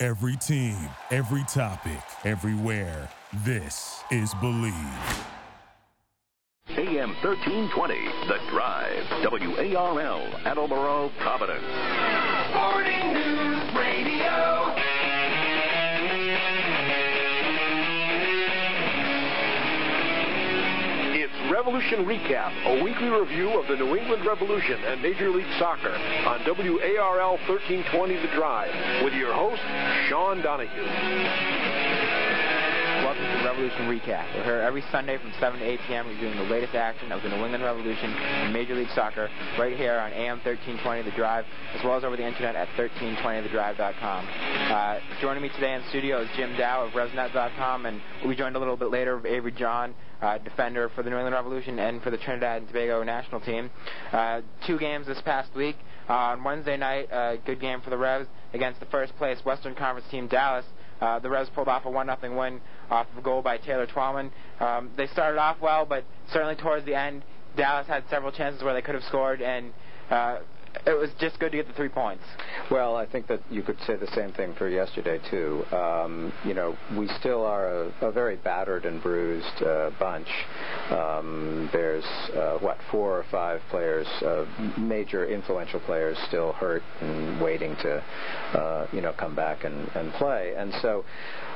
Every team, every topic, everywhere. This is Believe. AM 1320, The Drive, WARL, Attleboro, Providence. Sporting News Radio. Revolution Recap, a weekly review of the New England Revolution and Major League Soccer on WARL 1320 The Drive with your host, Sean Donahue. Revolution Recap. We're here every Sunday from 7 to 8 p.m. reviewing the latest action of the New England Revolution and Major League Soccer right here on AM 1320 The Drive, as well as over the internet at 1320thedrive.com. Uh, joining me today in studio is Jim Dow of Revsnet.com, and we'll be joined a little bit later of Avery John, uh, defender for the New England Revolution and for the Trinidad and Tobago national team. Uh, two games this past week. Uh, on Wednesday night, a good game for the Revs against the first place Western Conference team Dallas. Uh, the Revs pulled off a 1-0 win off of a goal by Taylor Twellman. Um, they started off well, but certainly towards the end, Dallas had several chances where they could have scored, and uh, it was just good to get the three points. Well, I think that you could say the same thing for yesterday too. Um, you know, we still are a, a very battered and bruised uh, bunch. Um, there's uh, what four or five players, uh, major influential players, still hurt and waiting to, uh, you know, come back and, and play. And so,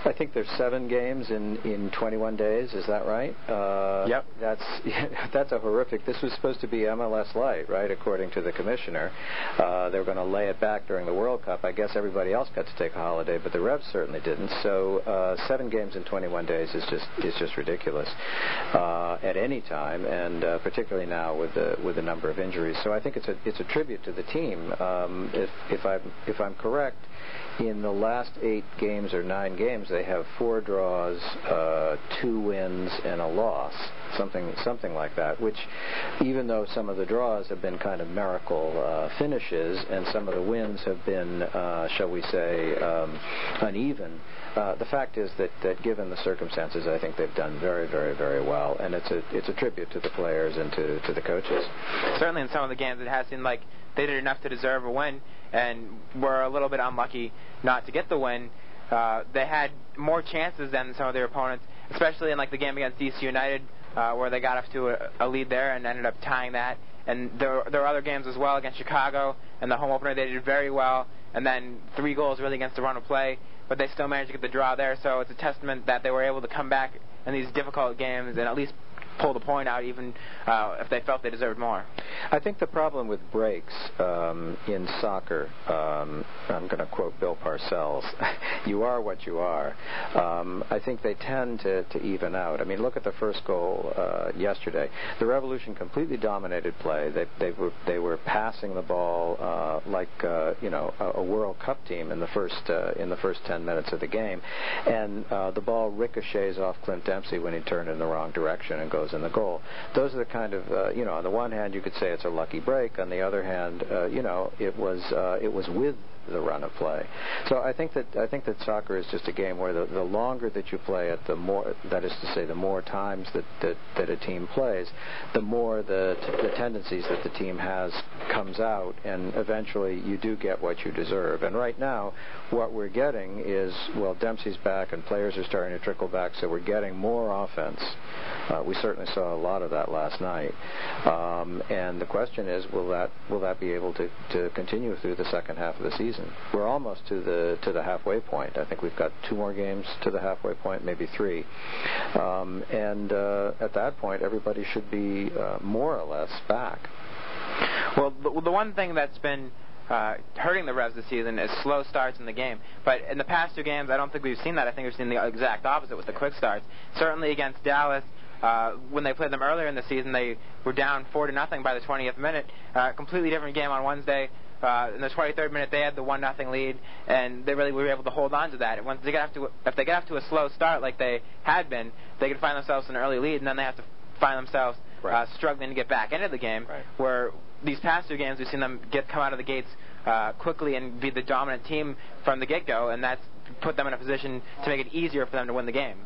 I think there's seven games in, in 21 days. Is that right? Uh, yep. That's that's a horrific. This was supposed to be MLS light, right? According to the commissioner, uh, they were going to lay it back during the World Cup. I guess everybody else got to take a holiday, but the Revs certainly didn't. So uh, seven games in 21 days is just is just ridiculous uh, at any time, and uh, particularly now with the with the number of injuries. So I think it's a it's a tribute to the team. Um, if if I'm if I'm correct in the last eight games or nine games, they have four draws, uh, two wins, and a loss, something something like that. Which, even though some of the draws have been kind of miracle uh, finishes, and some of the wins have been, uh, shall we say, um, uneven. Uh, the fact is that, that given the circumstances, I think they've done very, very, very well, and it's a it's a tribute to the players and to, to the coaches. Certainly, in some of the games, it has seemed like they did enough to deserve a win, and were a little bit unlucky not to get the win. Uh, they had more chances than some of their opponents, especially in like the game against DC United, uh, where they got off to a, a lead there and ended up tying that. And there, there were other games as well against Chicago and the home opener. They did very well, and then three goals really against the run of play, but they still managed to get the draw there. So it's a testament that they were able to come back in these difficult games and at least pull the point out, even uh, if they felt they deserved more. I think the problem with breaks um, in soccer, um, I'm going to quote Bill Parcells, you are what you are. Um, I think they tend to, to even out. I mean, look at the first goal uh, yesterday. The Revolution completely dominated play. They, they, were, they were passing the ball uh, like, uh, you know, a, a World Cup team in the first, uh, in the first 10 minutes of the game. And uh, the ball ricochets off Clint Dempsey when he turned in the wrong direction and goes in the goal. Those are the kind of, uh, you know, on the one hand, you could say it's a lucky break. On the other hand, uh, you know, it was uh, it was with the run of play. So I think that I think that soccer is just a game where the, the longer that you play it, the more that is to say, the more times that, that, that a team plays, the more the the tendencies that the team has comes out, and eventually you do get what you deserve. And right now, what we're getting is well, Dempsey's back, and players are starting to trickle back, so we're getting more offense. Uh, we certainly saw a lot of that last night. Um, and the question is, will that will that be able to, to continue through the second half of the season? We're almost to the to the halfway point. I think we've got two more games to the halfway point, maybe three. Um, and uh, at that point, everybody should be uh, more or less back. Well, the, the one thing that's been uh, hurting the Revs this season is slow starts in the game. But in the past two games, I don't think we've seen that. I think we've seen the exact opposite with the quick starts. Certainly against Dallas, uh, when they played them earlier in the season, they were down four to nothing by the 20th minute. Uh, completely different game on Wednesday. Uh, in the 23rd minute they had the one nothing lead, and they really were able to hold on to that. And once they get off to if they get off to a slow start like they had been, they could find themselves in an early lead, and then they have to find themselves Right. uh, struggling to get back into the game. Right. Where these past two games we've seen them get come out of the gates uh, quickly and be the dominant team from the get-go, and that's put them in a position to make it easier for them to win the game.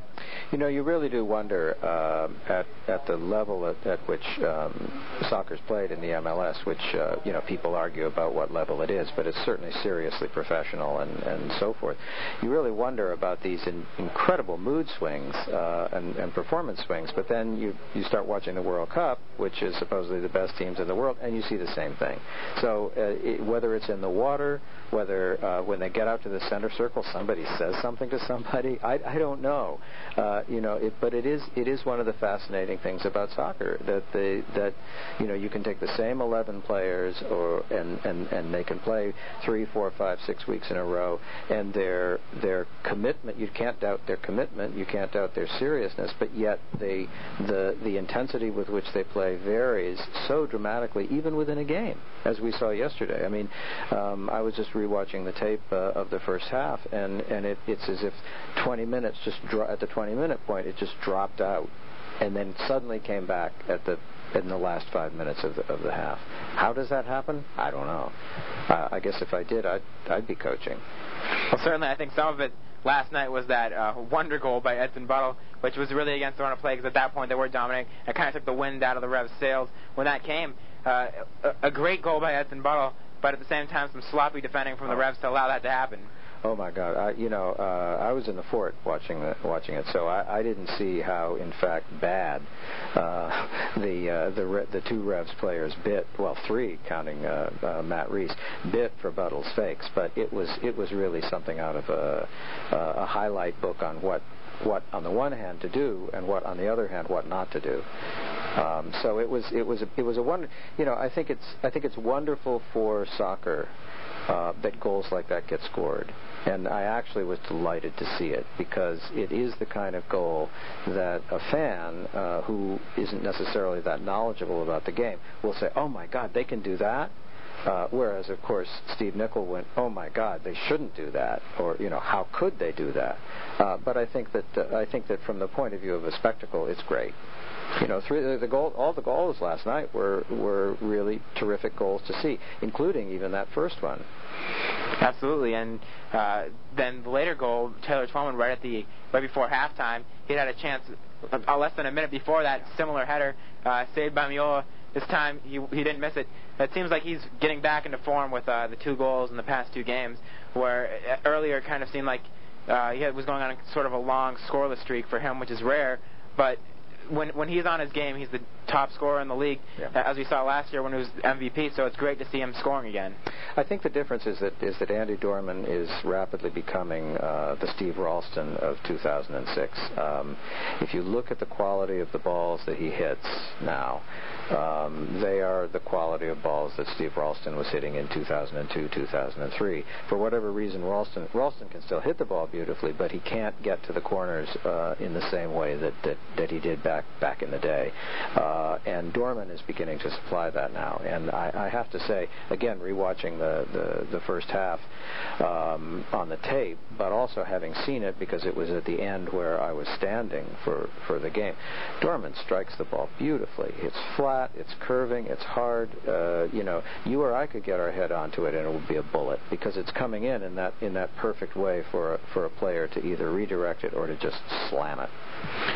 You know, you really do wonder uh, at at the level at, at which um, soccer's played in the MLS, which uh, you know people argue about what level it is, but it's certainly seriously professional and and so forth. You really wonder about these in, incredible mood swings uh, and, and performance swings, but then you you start watching the World Cup, which is supposedly the best teams in the world, and you see the same thing. So uh, it, whether it's in the water, whether uh, when they get out to the center circle, somebody says something to somebody, I, I don't know. Uh, you know, it, but it is it is one of the fascinating things about soccer that that you know you can take the same 11 players or and and and they can play three, four, five, six weeks in a row, and their their commitment you can't doubt their commitment, you can't doubt their seriousness, but yet they the the intensity with which they play varies so dramatically even within a game, as we saw yesterday. I mean, um, I was just rewatching the tape uh, of the first half, and and it, it's as if 20 minutes just dro- at the 20 minute point it just dropped out, and then suddenly came back at the in the last five minutes of the of the half. How does that happen? I don't know. Uh, I guess if I did, I'd I'd be coaching. Well, certainly, I think some of it last night was that uh, wonder goal by Edson Buddle, which was really against the run of play because at that point they were dominating. It kind of took the wind out of the Revs' sails when that came. Uh, a, a great goal by Edson Buddle, but at the same time some sloppy defending from the Oh. Revs to allow that to happen. Oh my God! I, you know, uh, I was in the fort watching the, watching it, so I, I didn't see how, in fact, bad uh, the uh, the re- the two Revs players bit. Well, three counting uh, uh, Matt Reis bit for Buddle's fakes, but it was it was really something out of a, a highlight book on what what on the one hand to do and what on the other hand what not to do. Um, so it was it was a, it was a wonder. You know, I think it's I think it's wonderful for soccer uh, that goals like that get scored. And I actually was delighted to see it because it is the kind of goal that a fan uh, who isn't necessarily that knowledgeable about the game will say, "Oh my God, they can do that." Uh, whereas, of course, Steve Nicol went, "Oh my God, they shouldn't do that," or you know, "How could they do that?" Uh, but I think that uh, I think that from the point of view of a spectacle, it's great. You know, three, the goal, all the goals last night were were really terrific goals to see, including even that first one. Absolutely, and uh, then the later goal, Taylor Twellman, right at the right before halftime, he had a chance uh, less than a minute before that similar header uh, saved by Meola. This time he he didn't miss it. It seems like he's getting back into form with uh, the two goals in the past two games, where uh, earlier it kind of seemed like uh, he had, was going on a, sort of a long scoreless streak for him, which is rare, but when when he's on his game, he's the top scorer in the league, Yeah. as we saw last year when he was MVP. So it's great to see him scoring again. I think the difference is that is that Andy Dorman is rapidly becoming uh, the Steve Ralston of 2006. Um, if you look at the quality of the balls that he hits now, um, they are the quality of balls that Steve Ralston was hitting in 2002, 2003. For whatever reason, Ralston Ralston can still hit the ball beautifully, but he can't get to the corners uh, in the same way that, that, that he did back back in the day. Uh, and Dorman is beginning to supply that now. And I, I have to say, again, rewatching the, the, the first half um, on the tape, but also having seen it because it was at the end where I was standing for, for the game, Dorman strikes the ball beautifully. It's flat, it's curving, it's hard. Uh, you know, you or I could get our head onto it and it would be a bullet because it's coming in in that in that perfect way for a, for a player to either redirect it or to just slam it.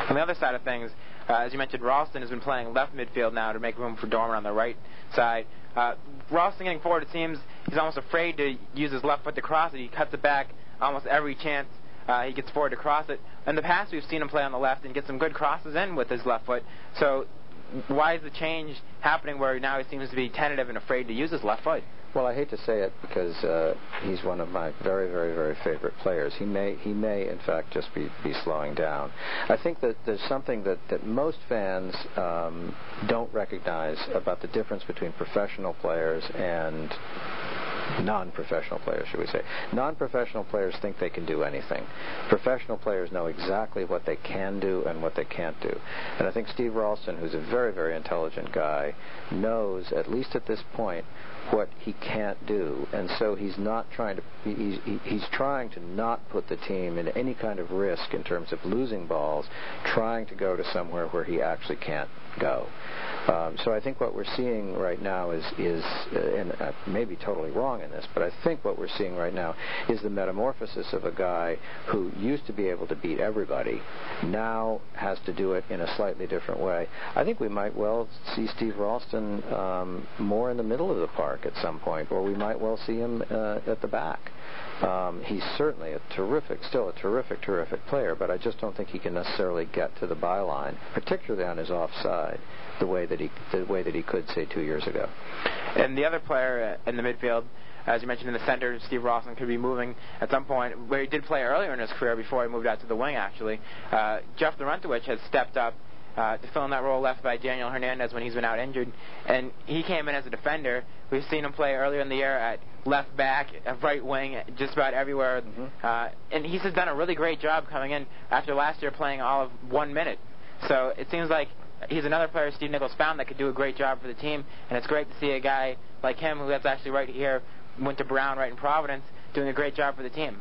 On the other side of things, uh, as you mentioned, Ralston has been playing left midfield now to make room for Dorman on the right side. Uh, Ralston getting forward, it seems he's almost afraid to use his left foot to cross it. He cuts it back almost every chance uh, he gets forward to cross it. In the past, we've seen him play on the left and get some good crosses in with his left foot. So, why is the change happening where now he seems to be tentative and afraid to use his left foot? Well, I hate to say it because uh, he's one of my very, very, very favorite players. He may, he may, in fact, just be, be slowing down. I think that there's something that, that most fans um, don't recognize about the difference between professional players and non-professional players, should we say. Non-professional players think they can do anything. Professional players know exactly what they can do and what they can't do. And I think Steve Ralston, who's a very, very intelligent guy, knows, at least at this point, what he can't do, and so he's not trying to. He's he's trying to not put the team in any kind of risk in terms of losing balls, trying to go to somewhere where he actually can't go. Um, so I think what we're seeing right now is is uh, and I may be totally wrong in this, but I think what we're seeing right now is the metamorphosis of a guy who used to be able to beat everybody, now has to do it in a slightly different way. I think we might well see Steve Ralston um, more in the middle of the park at some point, or we might well see him uh, at the back. Um, he's certainly a terrific, still a terrific, terrific player, but I just don't think he can necessarily get to the byline, particularly on his offside, the way that he the way that he could say two years ago. And the other player uh, in the midfield, as you mentioned in the center, Steve Ralston could be moving at some point, where he did play earlier in his career before he moved out to the wing. Actually, uh, Jeff Larentowicz has stepped up uh, to fill in that role left by Daniel Hernandez when he's been out injured. And he came in as a defender. We've seen him play earlier in the year at left back, right wing, just about everywhere. Mm-hmm. Uh, and he's done a really great job coming in after last year playing all of one minute. So it seems like he's another player Steve Nicol's found that could do a great job for the team. And it's great to see a guy like him, who that's actually right here, went to Brown right in Providence, doing a great job for the team.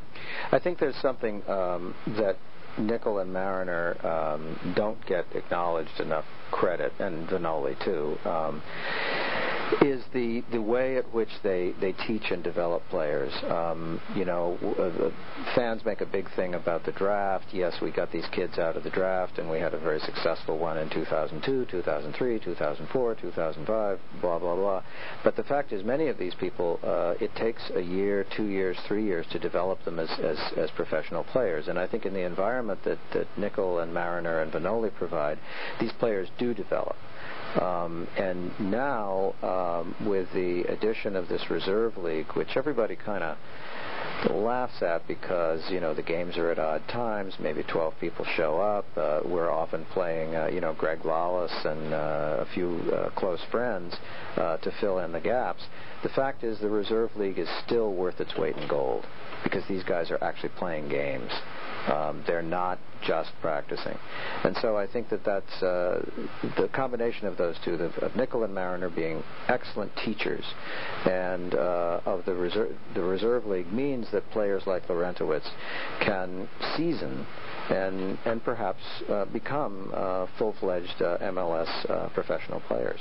I think there's something um, that Nicol and Mariner um, don't get acknowledged enough credit, and Vanoli too. Um, is the the way at which they they teach and develop players. Um, you know, uh, fans make a big thing about the draft. Yes, we got these kids out of the draft, and we had a very successful one in 2002, 2003, 2004, 2005, blah blah blah. But the fact is, many of these people, uh, it takes a year, two years, three years to develop them as as, as professional players. And I think in the environment that that Nicol and Mariner and Vanoli provide, these players do develop. Um, and now, um, with the addition of this reserve league, which everybody kind of laughs at because you know the games are at odd times. Maybe 12 people show up. Uh, we're often playing, uh, you know, Greg Lawless and uh, a few uh, close friends uh, to fill in the gaps. The fact is, the reserve league is still worth its weight in gold because these guys are actually playing games. Um, they're not just practicing. And so I think that that's uh, the combination of those two, the, of Nicol and Mariner being excellent teachers, and uh, of the reserve, the reserve league means that players like Larentowicz can season and and perhaps uh, become uh, full-fledged uh, MLS uh, professional players.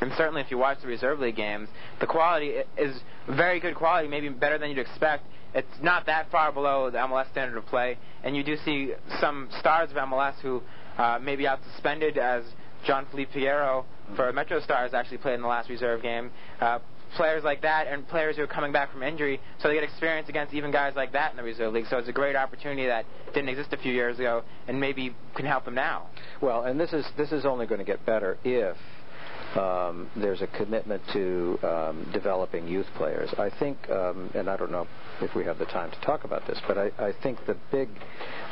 And certainly, if you watch the reserve league games, the quality is very good quality, maybe better than you'd expect it's not that far below the MLS standard of play, and you do see some stars of MLS who uh, may be out suspended, as John Felipe Piero for Metro Stars actually played in the last reserve game. Uh, players like that and players who are coming back from injury, so they get experience against even guys like that in the reserve league. So it's a great opportunity that didn't exist a few years ago, and maybe can help them now. Well, and this is this is only going to get better if um, there's a commitment to um, developing youth players. I think, um, and I don't know if we have the time to talk about this, but I, I think the big,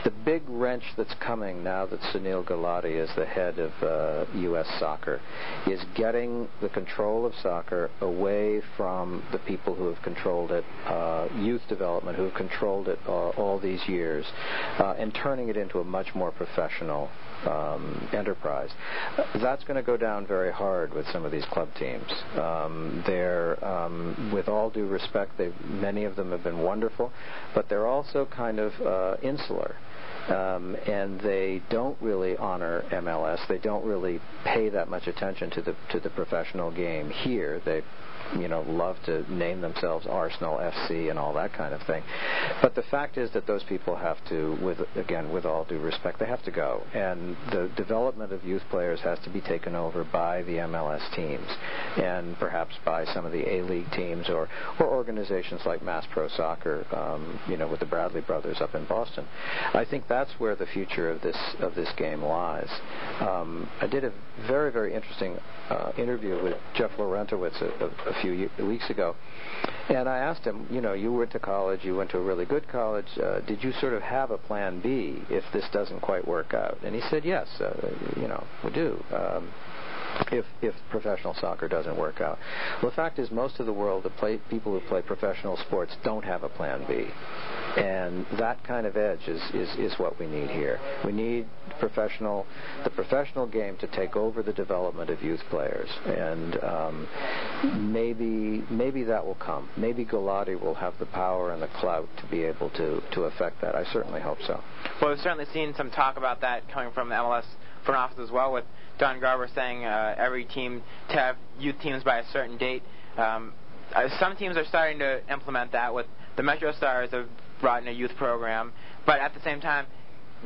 the big wrench that's coming now that Sunil Gulati is the head of uh, U.S. soccer is getting the control of soccer away from the people who have controlled it, uh, youth development, who have controlled it uh, all these years, uh, and turning it into a much more professional um, enterprise. That's going to go down very hard with some of these club teams. Um, they're, um, with all due respect, many of them have been wonderful, but they're also kind of uh, insular. Um, and they don't really honor MLS. They don't really pay that much attention to the to the professional game here. They you know, love to name themselves Arsenal FC and all that kind of thing. But the fact is that those people have to, with again, with all due respect, they have to go. And the development of youth players has to be taken over by the MLS teams, and perhaps by some of the A League teams or or organizations like Mass Pro Soccer, um, you know, with the Bradley brothers up in Boston. I think that's where the future of this of this game lies. Um, I did a very very interesting uh, interview with Jeff Larentowicz a, a, a few weeks ago, and I asked him, you know, you went to college, you went to a really good college. Uh, did you sort of have a plan B if this doesn't quite work out? And he said, yes, uh, you know, we do. Um, if if professional soccer doesn't work out. Well, the fact is, most of the world, the play, people who play professional sports, don't have a plan B, and that kind of edge is, is is what we need here. We need professional the professional game to take over the development of youth players, and um, maybe maybe that will come. Maybe Gulati will have the power and the clout to be able to to affect that. I certainly hope so. Well, we've certainly seen some talk about that coming from the MLS front office as well, with Don Garber saying uh, every team to have youth teams by a certain date. Um, uh, some teams are starting to implement that. With the Metro Stars have brought in a youth program, but at the same time,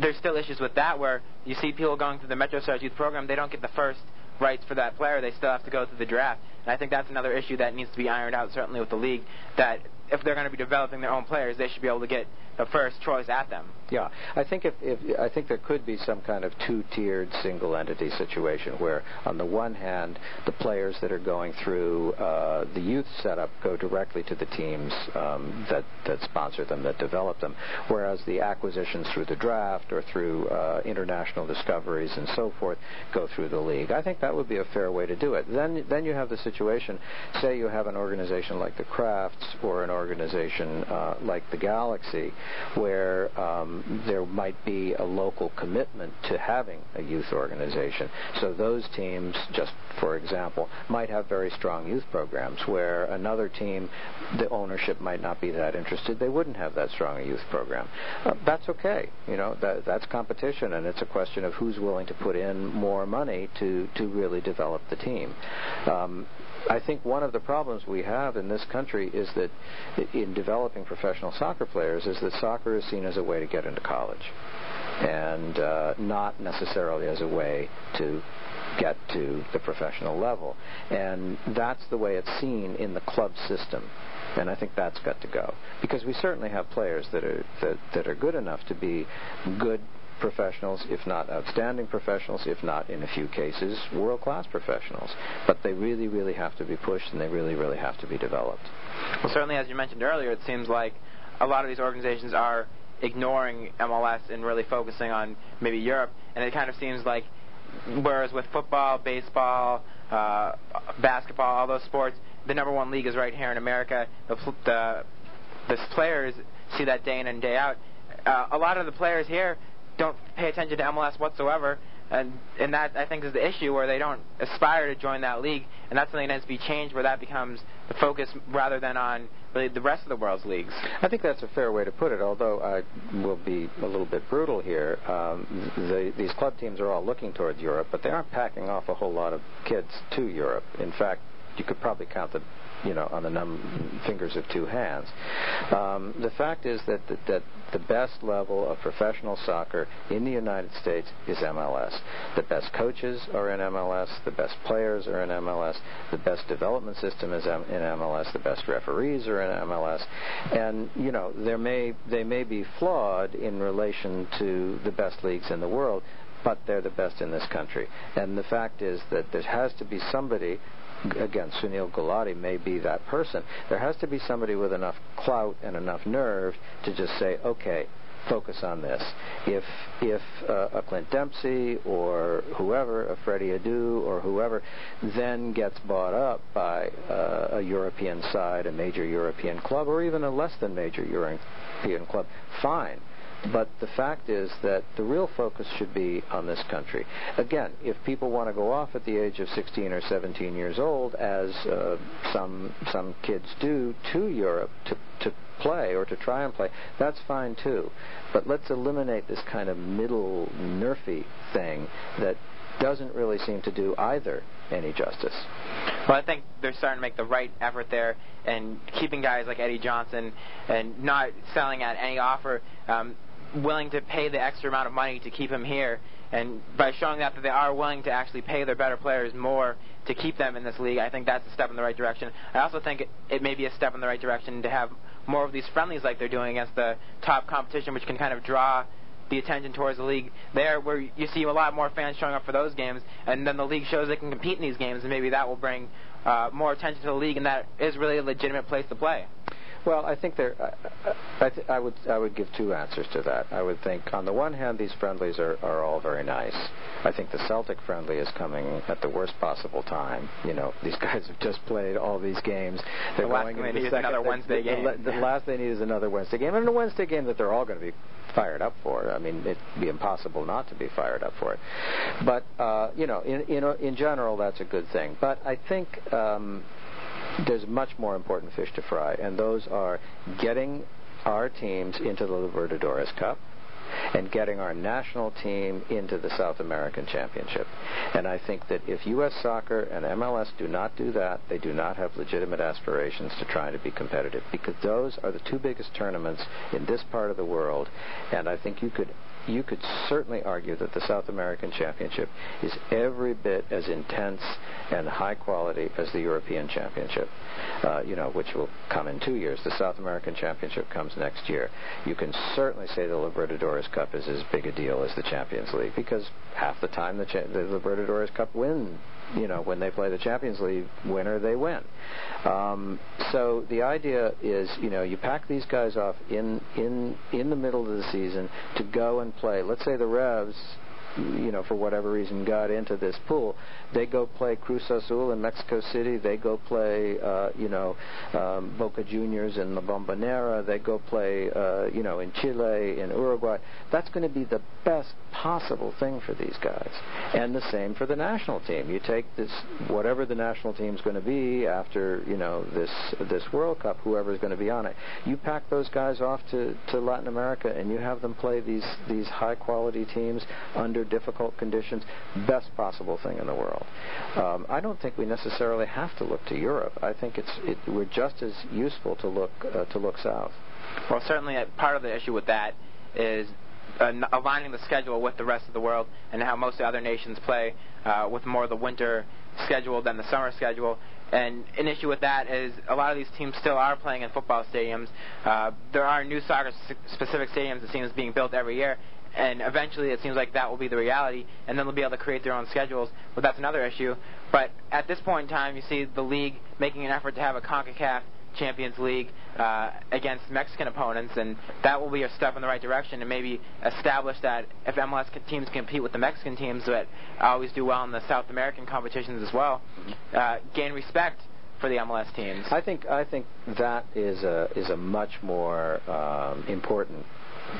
there's still issues with that where you see people going through the Metro Stars youth program, they don't get the first rights for that player. They still have to go through the draft, and I think that's another issue that needs to be ironed out. Certainly with the league, that if they're going to be developing their own players, they should be able to get the first choice at them. Yeah, I think if, if I think there could be some kind of two-tiered single entity situation where, on the one hand, the players that are going through uh, the youth setup go directly to the teams um, that that sponsor them, that develop them, whereas the acquisitions through the draft or through uh, international discoveries and so forth go through the league. I think that would be a fair way to do it. Then then you have the situation, say you have an organization like the Krafts or an organization uh, like the Galaxy, where um, there might be a local commitment to having a youth organization. So those teams, just for example, might have very strong youth programs where another team, the ownership might not be that interested. They wouldn't have that strong a youth program. Uh, that's okay. You know, that, that's competition, and it's a question of who's willing to put in more money to, to really develop the team. Um, I think one of the problems we have in this country is that in developing professional soccer players is that soccer is seen as a way to get into college and uh, not necessarily as a way to get to the professional level. And that's the way it's seen in the club system. And I think that's got to go because we certainly have players that are that, that are good enough to be good professionals, if not outstanding professionals, if not in a few cases world class professionals. But they really, really have to be pushed and they really, really have to be developed. Well, certainly, as you mentioned earlier, it seems like a lot of these organizations are ignoring MLS and really focusing on maybe Europe. And it kind of seems like, whereas with football, baseball, uh, basketball, all those sports, the number one league is right here in America. The, the, the players see that day in and day out. Uh, a lot of the players here don't pay attention to MLS whatsoever. And, and that, I think, is the issue where they don't aspire to join that league. And that's something that has to be changed where that becomes the focus rather than on the, the rest of the world's leagues. I think that's a fair way to put it, although I will be a little bit brutal here. Um, the, these club teams are all looking towards Europe, but they aren't packing off a whole lot of kids to Europe. In fact, you could probably count the you know, on the num- fingers of two hands. Um, the fact is that, that, that the best level of professional soccer in the United States is MLS. The best coaches are in MLS. The best players are in MLS. The best development system is in MLS. The best referees are in MLS. And you know, there may they may be flawed in relation to the best leagues in the world, but they're the best in this country. And the fact is that there has to be somebody again, Sunil Gulati may be that person. There has to be somebody with enough clout and enough nerve to just say, okay, focus on this. If if uh, a Clint Dempsey or whoever, a Freddie Adu or whoever, then gets bought up by uh, a European side, a major European club, or even a less than major European club, fine. But the fact is that the real focus should be on this country. Again, if people want to go off at the age of 16 or 17 years old, as uh, some some kids do, to Europe to to play or to try and play, that's fine too. But let's eliminate this kind of middle nerfy thing that doesn't really seem to do either any justice. Well, I think they're starting to make the right effort there and keeping guys like Eddie Johnson and not selling at any offer. Um, willing to pay the extra amount of money to keep him here, and by showing that, that they are willing to actually pay their better players more to keep them in this league, I think that's a step in the right direction. I also think it, it may be a step in the right direction to have more of these friendlies like they're doing against the top competition, which can kind of draw the attention towards the league there, where you see a lot more fans showing up for those games, and then the league shows they can compete in these games, and maybe that will bring uh, more attention to the league, and that is really a legitimate place to play. Well, I think there. I, I, th- I would I would give two answers to that. I would think on the one hand, these friendlies are, are all very nice. I think the Celtic friendly is coming at the worst possible time. You know, these guys have just played all these games. They're the last going thing into they need the is another Wednesday the, game. The, the last they need is another Wednesday game, and a Wednesday game that they're all going to be fired up for. I mean, it'd be impossible not to be fired up for it. But uh, you know, in in in general, that's a good thing. But I think. Um, there's much more important fish to fry, and those are getting our teams into the Libertadores Cup and getting our national team into the South American Championship. And I think that if U.S. Soccer and MLS do not do that, they do not have legitimate aspirations to try to be competitive because those are the two biggest tournaments in this part of the world. And I think you could you could certainly argue that the South American Championship is every bit as intense and high quality as the European Championship, uh, you know, which will come in two years. The South American Championship comes next year. You can certainly say the Libertadores Cup is as big a deal as the Champions League because half the time the, cha- the Libertadores Cup win you know, when they play the Champions League winner, they win. Um, so the idea is, you know, you pack these guys off in in in the middle of the season to go and play. Let's say the Revs you know, for whatever reason, got into this pool. They go play Cruz Azul in Mexico City. They go play, uh, you know, um, Boca Juniors in La Bombonera. They go play, uh, you know, in Chile, in Uruguay. That's going to be the best possible thing for these guys. And the same for the national team. You take this, whatever the national team's going to be after, you know, this this World Cup, whoever's going to be on it. You pack those guys off to, to Latin America, and you have them play these these high quality teams under difficult conditions. Best possible thing in the world. Um, I don't think we necessarily have to look to Europe. I think it's it, we're just as useful to look uh, to look south. Well, certainly uh, part of the issue with that is uh, aligning the schedule with the rest of the world and how most other nations play uh, with more of the winter schedule than the summer schedule. And an issue with that is a lot of these teams still are playing in football stadiums. Uh, there are new soccer-specific stadiums, it seems, being built every year. And eventually, it seems like that will be the reality, and then they'll be able to create their own schedules. But that's another issue. But at this point in time, you see the league making an effort to have a CONCACAF Champions League uh, against Mexican opponents, and that will be a step in the right direction and maybe establish that if MLS teams compete with the Mexican teams that always do well in the South American competitions as well, uh, gain respect for the MLS teams. I think I think that is a is a much more um, important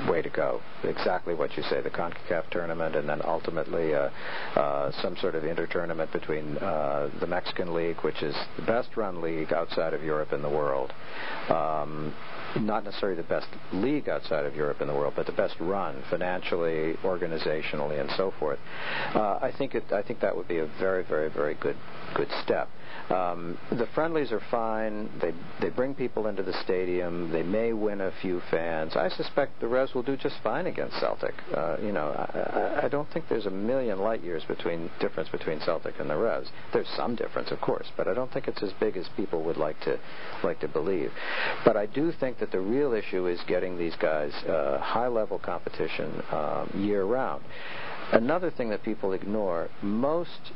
way to go. Exactly what you say, the CONCACAF tournament, and then ultimately uh, uh, some sort of inter-tournament between uh, the Mexican League, which is the best-run league outside of Europe in the world. Um, not necessarily the best league outside of Europe in the world, but the best run financially, organizationally, and so forth. Uh, I think it, I think that would be a very, very, very good good step. Um, the friendlies are fine. They they bring people into the stadium. They may win a few fans. I suspect the Revs will do just fine against Celtic. Uh, you know, I, I don't think there's a million light years between difference between Celtic and the Revs. There's some difference, of course, but I don't think it's as big as people would like to like to believe. But I do think that the real issue is getting these guys uh, high-level competition um, year round. Another thing that people ignore: most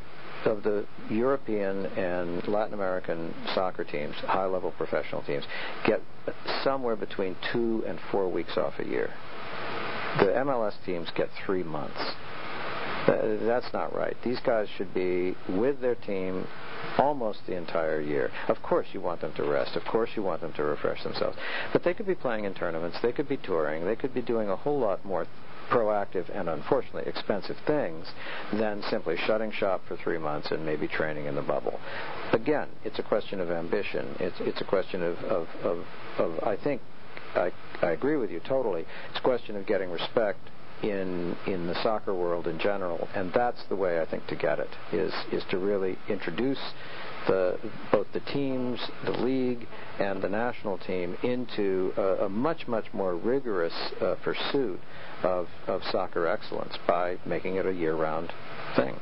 of the European and Latin American soccer teams, high level professional teams, get somewhere between two and four weeks off a year. The MLS teams get three months. That's not right. These guys should be with their team almost the entire year. Of course, you want them to rest. Of course, you want them to refresh themselves. But they could be playing in tournaments. They could be touring. They could be doing a whole lot more proactive and unfortunately expensive things than simply shutting shop for three months and maybe training in the bubble. Again, it's a question of ambition. It's it's a question of of, of, of I think I, I agree with you totally. It's a question of getting respect in in the soccer world in general, and that's the way I think to get it is is to really introduce the both the teams, the league, and the national team into a, a much much more rigorous uh, pursuit of of soccer excellence by making it a year-round thing.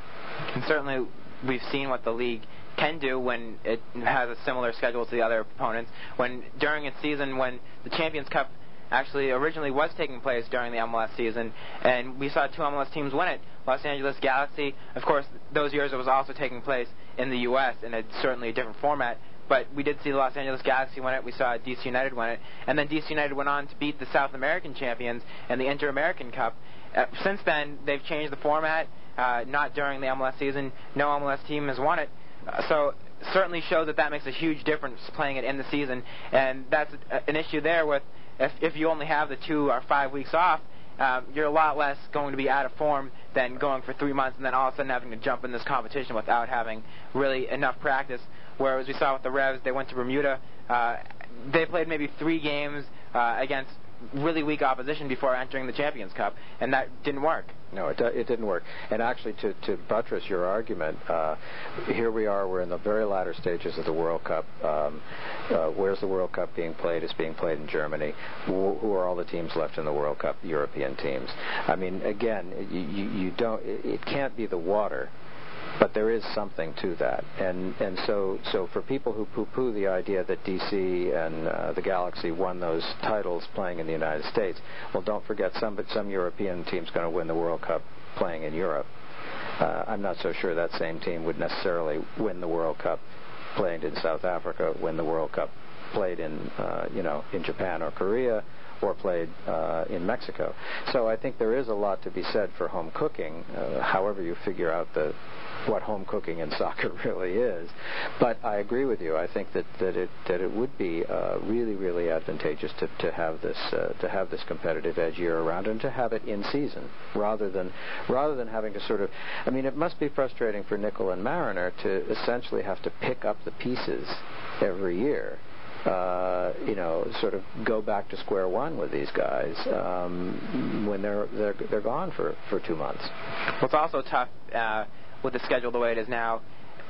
And certainly, we've seen what the league can do when it has a similar schedule to the other opponents. When during its season, when the Champions Cup actually originally was taking place during the MLS season, and we saw two MLS teams win it. Los Angeles Galaxy, of course, those years it was also taking place in the U.S. in a certainly a different format. But we did see the Los Angeles Galaxy win it. We saw DC United win it, and then DC United went on to beat the South American champions in the Inter American Cup. Uh, since then, they've changed the format. Uh, not during the MLS season. No MLS team has won it. Uh, so certainly shows that that makes a huge difference playing it in the season, and that's a, an issue there with if, if you only have the two or five weeks off. Um, you're a lot less going to be out of form than going for three months and then all of a sudden having to jump in this competition without having really enough practice. Whereas we saw with the Revs, they went to Bermuda. Uh, they played maybe three games uh, against really weak opposition before entering the Champions Cup, and that didn't work. No, it, it didn't work. And actually, to, to buttress your argument, uh, here we are. We're in the very latter stages of the World Cup. Um, uh, where's the World Cup being played? It's being played in Germany. Who, who, are all the teams left in the World Cup? European teams. I mean, again, you, you, don't. It can't be the water but there is something to that, and and so so for people who poo-poo the idea that DC and uh, the Galaxy won those titles playing in the United States, well, don't forget some but some European team's going to win the World Cup playing in Europe. Uh, I'm not so sure that same team would necessarily win the World Cup playing in South Africa, win the World Cup played in uh, you know in Japan or Korea or played uh, in Mexico. So I think there is a lot to be said for home cooking, uh, however you figure out the what home cooking in soccer really is. But I agree with you. I think that, that it that it would be uh, really really advantageous to, to have this uh, to have this competitive edge year around and to have it in season rather than rather than having to sort of. I mean, it must be frustrating for Nicol and Mariner to essentially have to pick up the pieces every year. Uh, you know, sort of go back to square one with these guys um, when they're they're they're gone for for two months. Well, it's also tough. Uh, with the schedule the way it is now,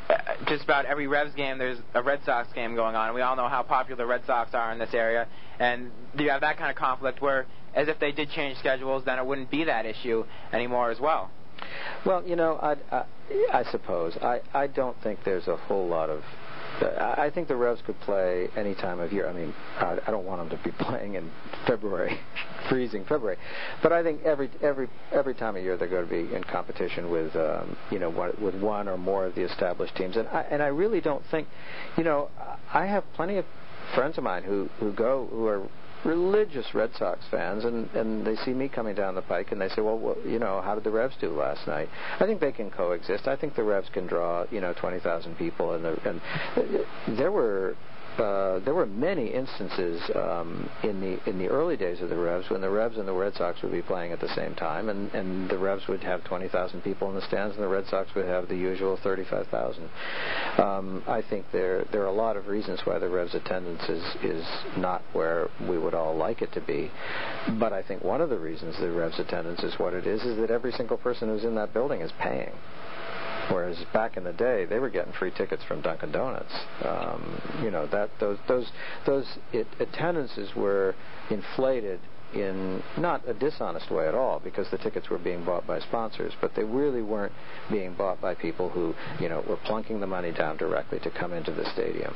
uh, just about every Revs game, there's a Red Sox game going on. We all know how popular Red Sox are in this area, and you have that kind of conflict where, as if they did change schedules, then it wouldn't be that issue anymore as well. Well, you know, I, I, I suppose I, I don't think there's a whole lot of I think the Revs could play any time of year. I mean, I, don't want them to be playing in February, freezing February, but I think every every every time of year they're going to be in competition with um, you know with one or more of the established teams. And I, and I really don't think, you know, I have plenty of friends of mine who who go who are religious Red Sox fans, and and they see me coming down the pike, and they say, well, well, you know, how did the Revs do last night? I think they can coexist. I think the Revs can draw, you know, twenty thousand people, and the, and uh, there were uh, there were many instances um, in the in the early days of the Revs when the Revs and the Red Sox would be playing at the same time, and, and the Revs would have 20,000 people in the stands, and the Red Sox would have the usual 35,000. Um, I think there there are a lot of reasons why the Revs attendance is is not where we would all like it to be, but I think one of the reasons the Revs attendance is what it is is that every single person who's in that building is paying. Whereas back in the day, they were getting free tickets from Dunkin' Donuts. Um, you know that those those those it, attendances were inflated in not a dishonest way at all because the tickets were being bought by sponsors, but they really weren't being bought by people who, you know, were plunking the money down directly to come into the stadium.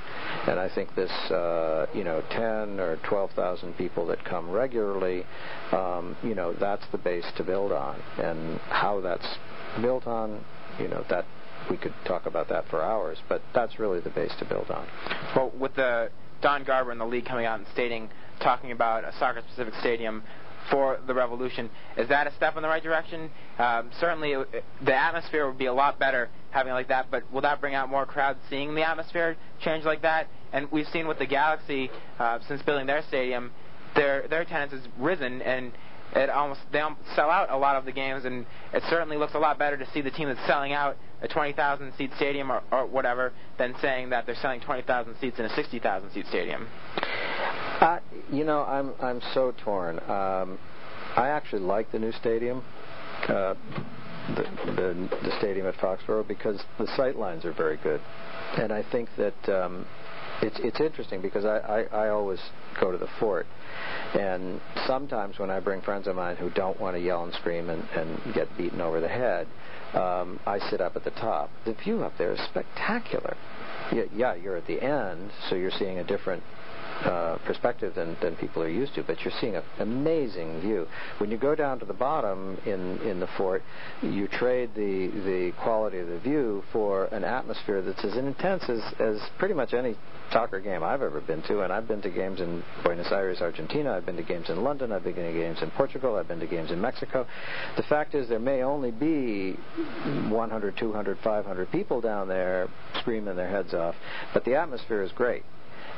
And I think this, uh, you know, 10 or 12,000 people that come regularly, um, you know, that's the base to build on. And how that's built on you know that we could talk about that for hours, but that's really the base to build on. Well, with the Don Garber and the league coming out and stating, talking about a soccer-specific stadium for the Revolution, is that a step in the right direction? Um, certainly, it, the atmosphere would be a lot better having like that, but will that bring out more crowds seeing the atmosphere change like that? And we've seen with the Galaxy, uh, since building their stadium, their their attendance has risen, and it almost they sell out a lot of the games, and it certainly looks a lot better to see the team that's selling out a 20,000 seat stadium or, or whatever than saying that they're selling 20,000 seats in a 60,000 seat stadium. Uh, you know, I'm I'm so torn. Um, I actually like the new stadium. Uh, the, the the stadium at Foxborough because the sight lines are very good, and I think that um, it's it's interesting because I, I I always go to the fort, and sometimes when I bring friends of mine who don't want to yell and scream and, and get beaten over the head, um, I sit up at the top. The view up there is spectacular. Yeah, yeah, you're at the end, so you're seeing a different uh, perspective than, than people are used to, but you're seeing an amazing view. When you go down to the bottom in, in the fort, you trade the, the quality of the view for an atmosphere that's as intense as, as pretty much any soccer game I've ever been to, and I've been to games in Buenos Aires, Argentina, I've been to games in London, I've been to games in Portugal, I've been to games in Mexico. The fact is there may only be 100, 200, 500 people down there screaming their heads off, but the atmosphere is great.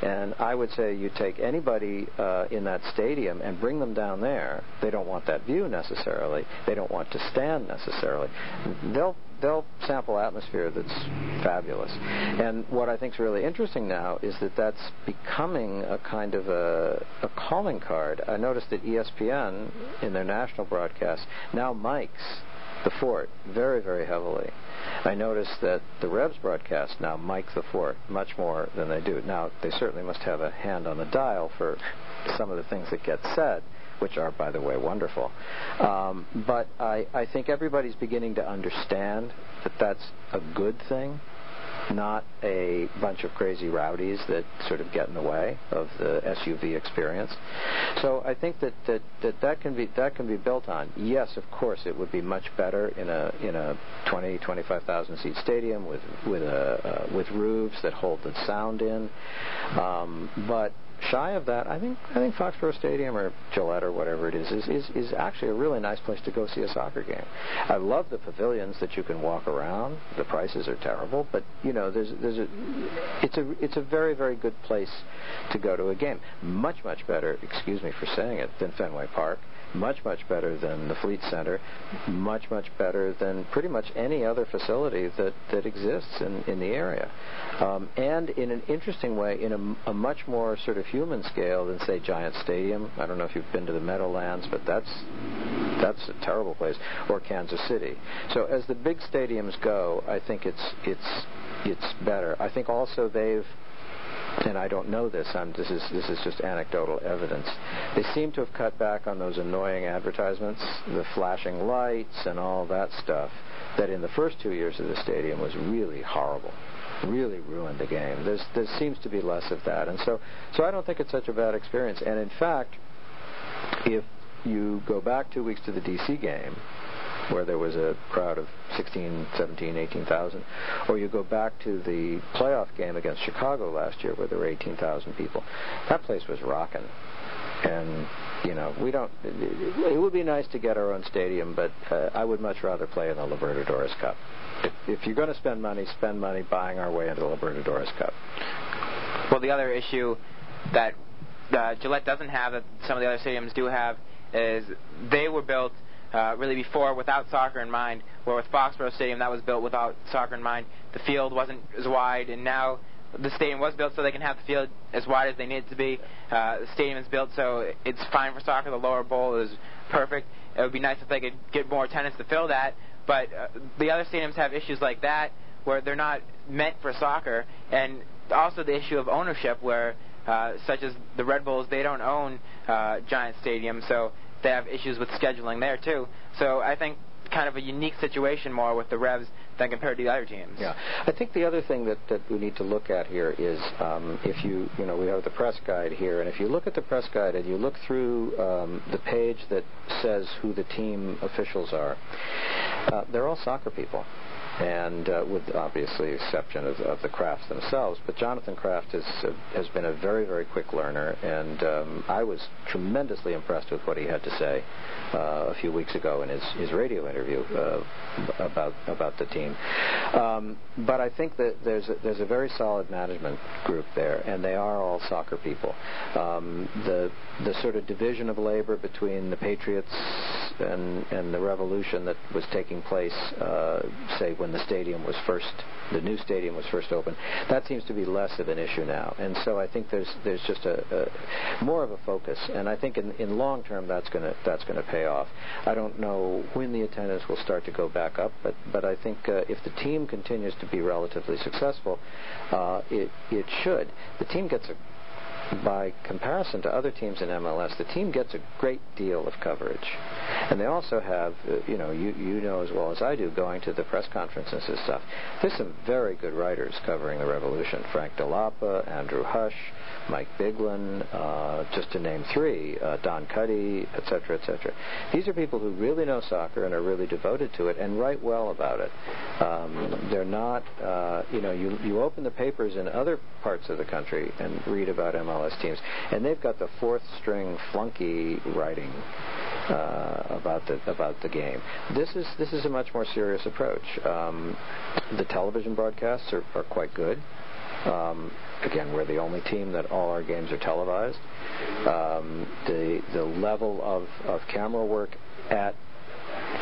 And I would say you take anybody uh, in that stadium and bring them down there. They don't want that view necessarily. They don't want to stand necessarily. They'll they'll sample atmosphere that's fabulous. And what I think is really interesting now is that that's becoming a kind of a, a calling card. I noticed that ESPN in their national broadcast now mics the fort very, very heavily. I noticed that the Revs broadcast now mic the fort much more than they do. Now, they certainly must have a hand on the dial for some of the things that get said, which are, by the way, wonderful. Um, but I, I think everybody's beginning to understand that that's a good thing not a bunch of crazy rowdies that sort of get in the way of the SUV experience. So I think that that, that, that can be that can be built on. Yes, of course, it would be much better in a in a 20 25,000 seat stadium with with a uh, with roofs that hold the sound in. Um, but shy of that, I think I think Foxborough Stadium or Gillette or whatever it is is, is is actually a really nice place to go see a soccer game. I love the pavilions that you can walk around. The prices are terrible, but you know there's there's a it's a it's a very very good place to go to a game. Much much better, excuse me for saying it, than Fenway Park much, much better than the Fleet Center, much, much better than pretty much any other facility that, that exists in, in the area. Um, and in an interesting way, in a, a, much more sort of human scale than, say, Giant Stadium. I don't know if you've been to the Meadowlands, but that's that's a terrible place. Or Kansas City. So as the big stadiums go, I think it's it's it's better. I think also they've and I don't know this. I'm, this is this is just anecdotal evidence. They seem to have cut back on those annoying advertisements, the flashing lights, and all that stuff. That in the first two years of the stadium was really horrible, really ruined the game. There's there seems to be less of that, and so so I don't think it's such a bad experience. And in fact, if you go back two weeks to the DC game, where there was a crowd of 16, 17, 18,000. Or you go back to the playoff game against Chicago last year where there were 18,000 people. That place was rocking. And, you know, we don't. It, would be nice to get our own stadium, but uh, I would much rather play in the Libertadores Cup. If, if you're going to spend money, spend money buying our way into the Libertadores Cup. Well, the other issue that uh, Gillette doesn't have that some of the other stadiums do have is they were built uh, really before without soccer in mind. Where with Foxborough Stadium, that was built without soccer in mind. The field wasn't as wide, and now the stadium was built so they can have the field as wide as they need it to be. Uh, the stadium is built so it's fine for soccer. The lower bowl is perfect. It would be nice if they could get more attendance to fill that. But uh, the other stadiums have issues like that where they're not meant for soccer, and also the issue of ownership where. Uh, such as the Red Bulls, they don't own uh, Giant Stadium, so they have issues with scheduling there too. So I think kind of a unique situation more with the Revs than compared to the other teams. Yeah, I think the other thing that, that we need to look at here is um, if you you know we have the press guide here, and if you look at the press guide and you look through um, the page that says who the team officials are, uh, they're all soccer people and uh, with obviously exception of, of, the Krafts themselves. But Jonathan Kraft has uh, has been a very very quick learner, and um, I was tremendously impressed with what he had to say uh, a few weeks ago in his, his radio interview uh, about about the team. Um, but I think that there's a, there's a very solid management group there, and they are all soccer people. Um, the the sort of division of labor between the Patriots and and the revolution that was taking place, uh, say when the stadium was first, the new stadium was first opened, that seems to be less of an issue now. And so I think there's there's just a, a more of a focus, and I think in, in long term that's going to that's going to pay off. I don't know when the attendance will start to go back up, but but I think uh, if the team continues to be relatively successful, uh, it it should. The team gets a by comparison to other teams in MLS, the team gets a great deal of coverage, and they also have, uh, you know, you you know as well as I do, going to the press conferences and stuff. There's some very good writers covering the Revolution: Frank Dell'Apa, Andrew Hush, Mike Biglin, uh, just to name three, uh, Don Cuddy, etc., etc. These are people who really know soccer and are really devoted to it and write well about it. Um, they're not, uh, you know, you you open the papers in other parts of the country and read about MLS teams, and they've got the fourth string flunky writing uh, about the about the game. This is this is a much more serious approach. Um, the television broadcasts are, are quite good. Um, again, we're the only team that all our games are televised. Um, the the level of, of camera work at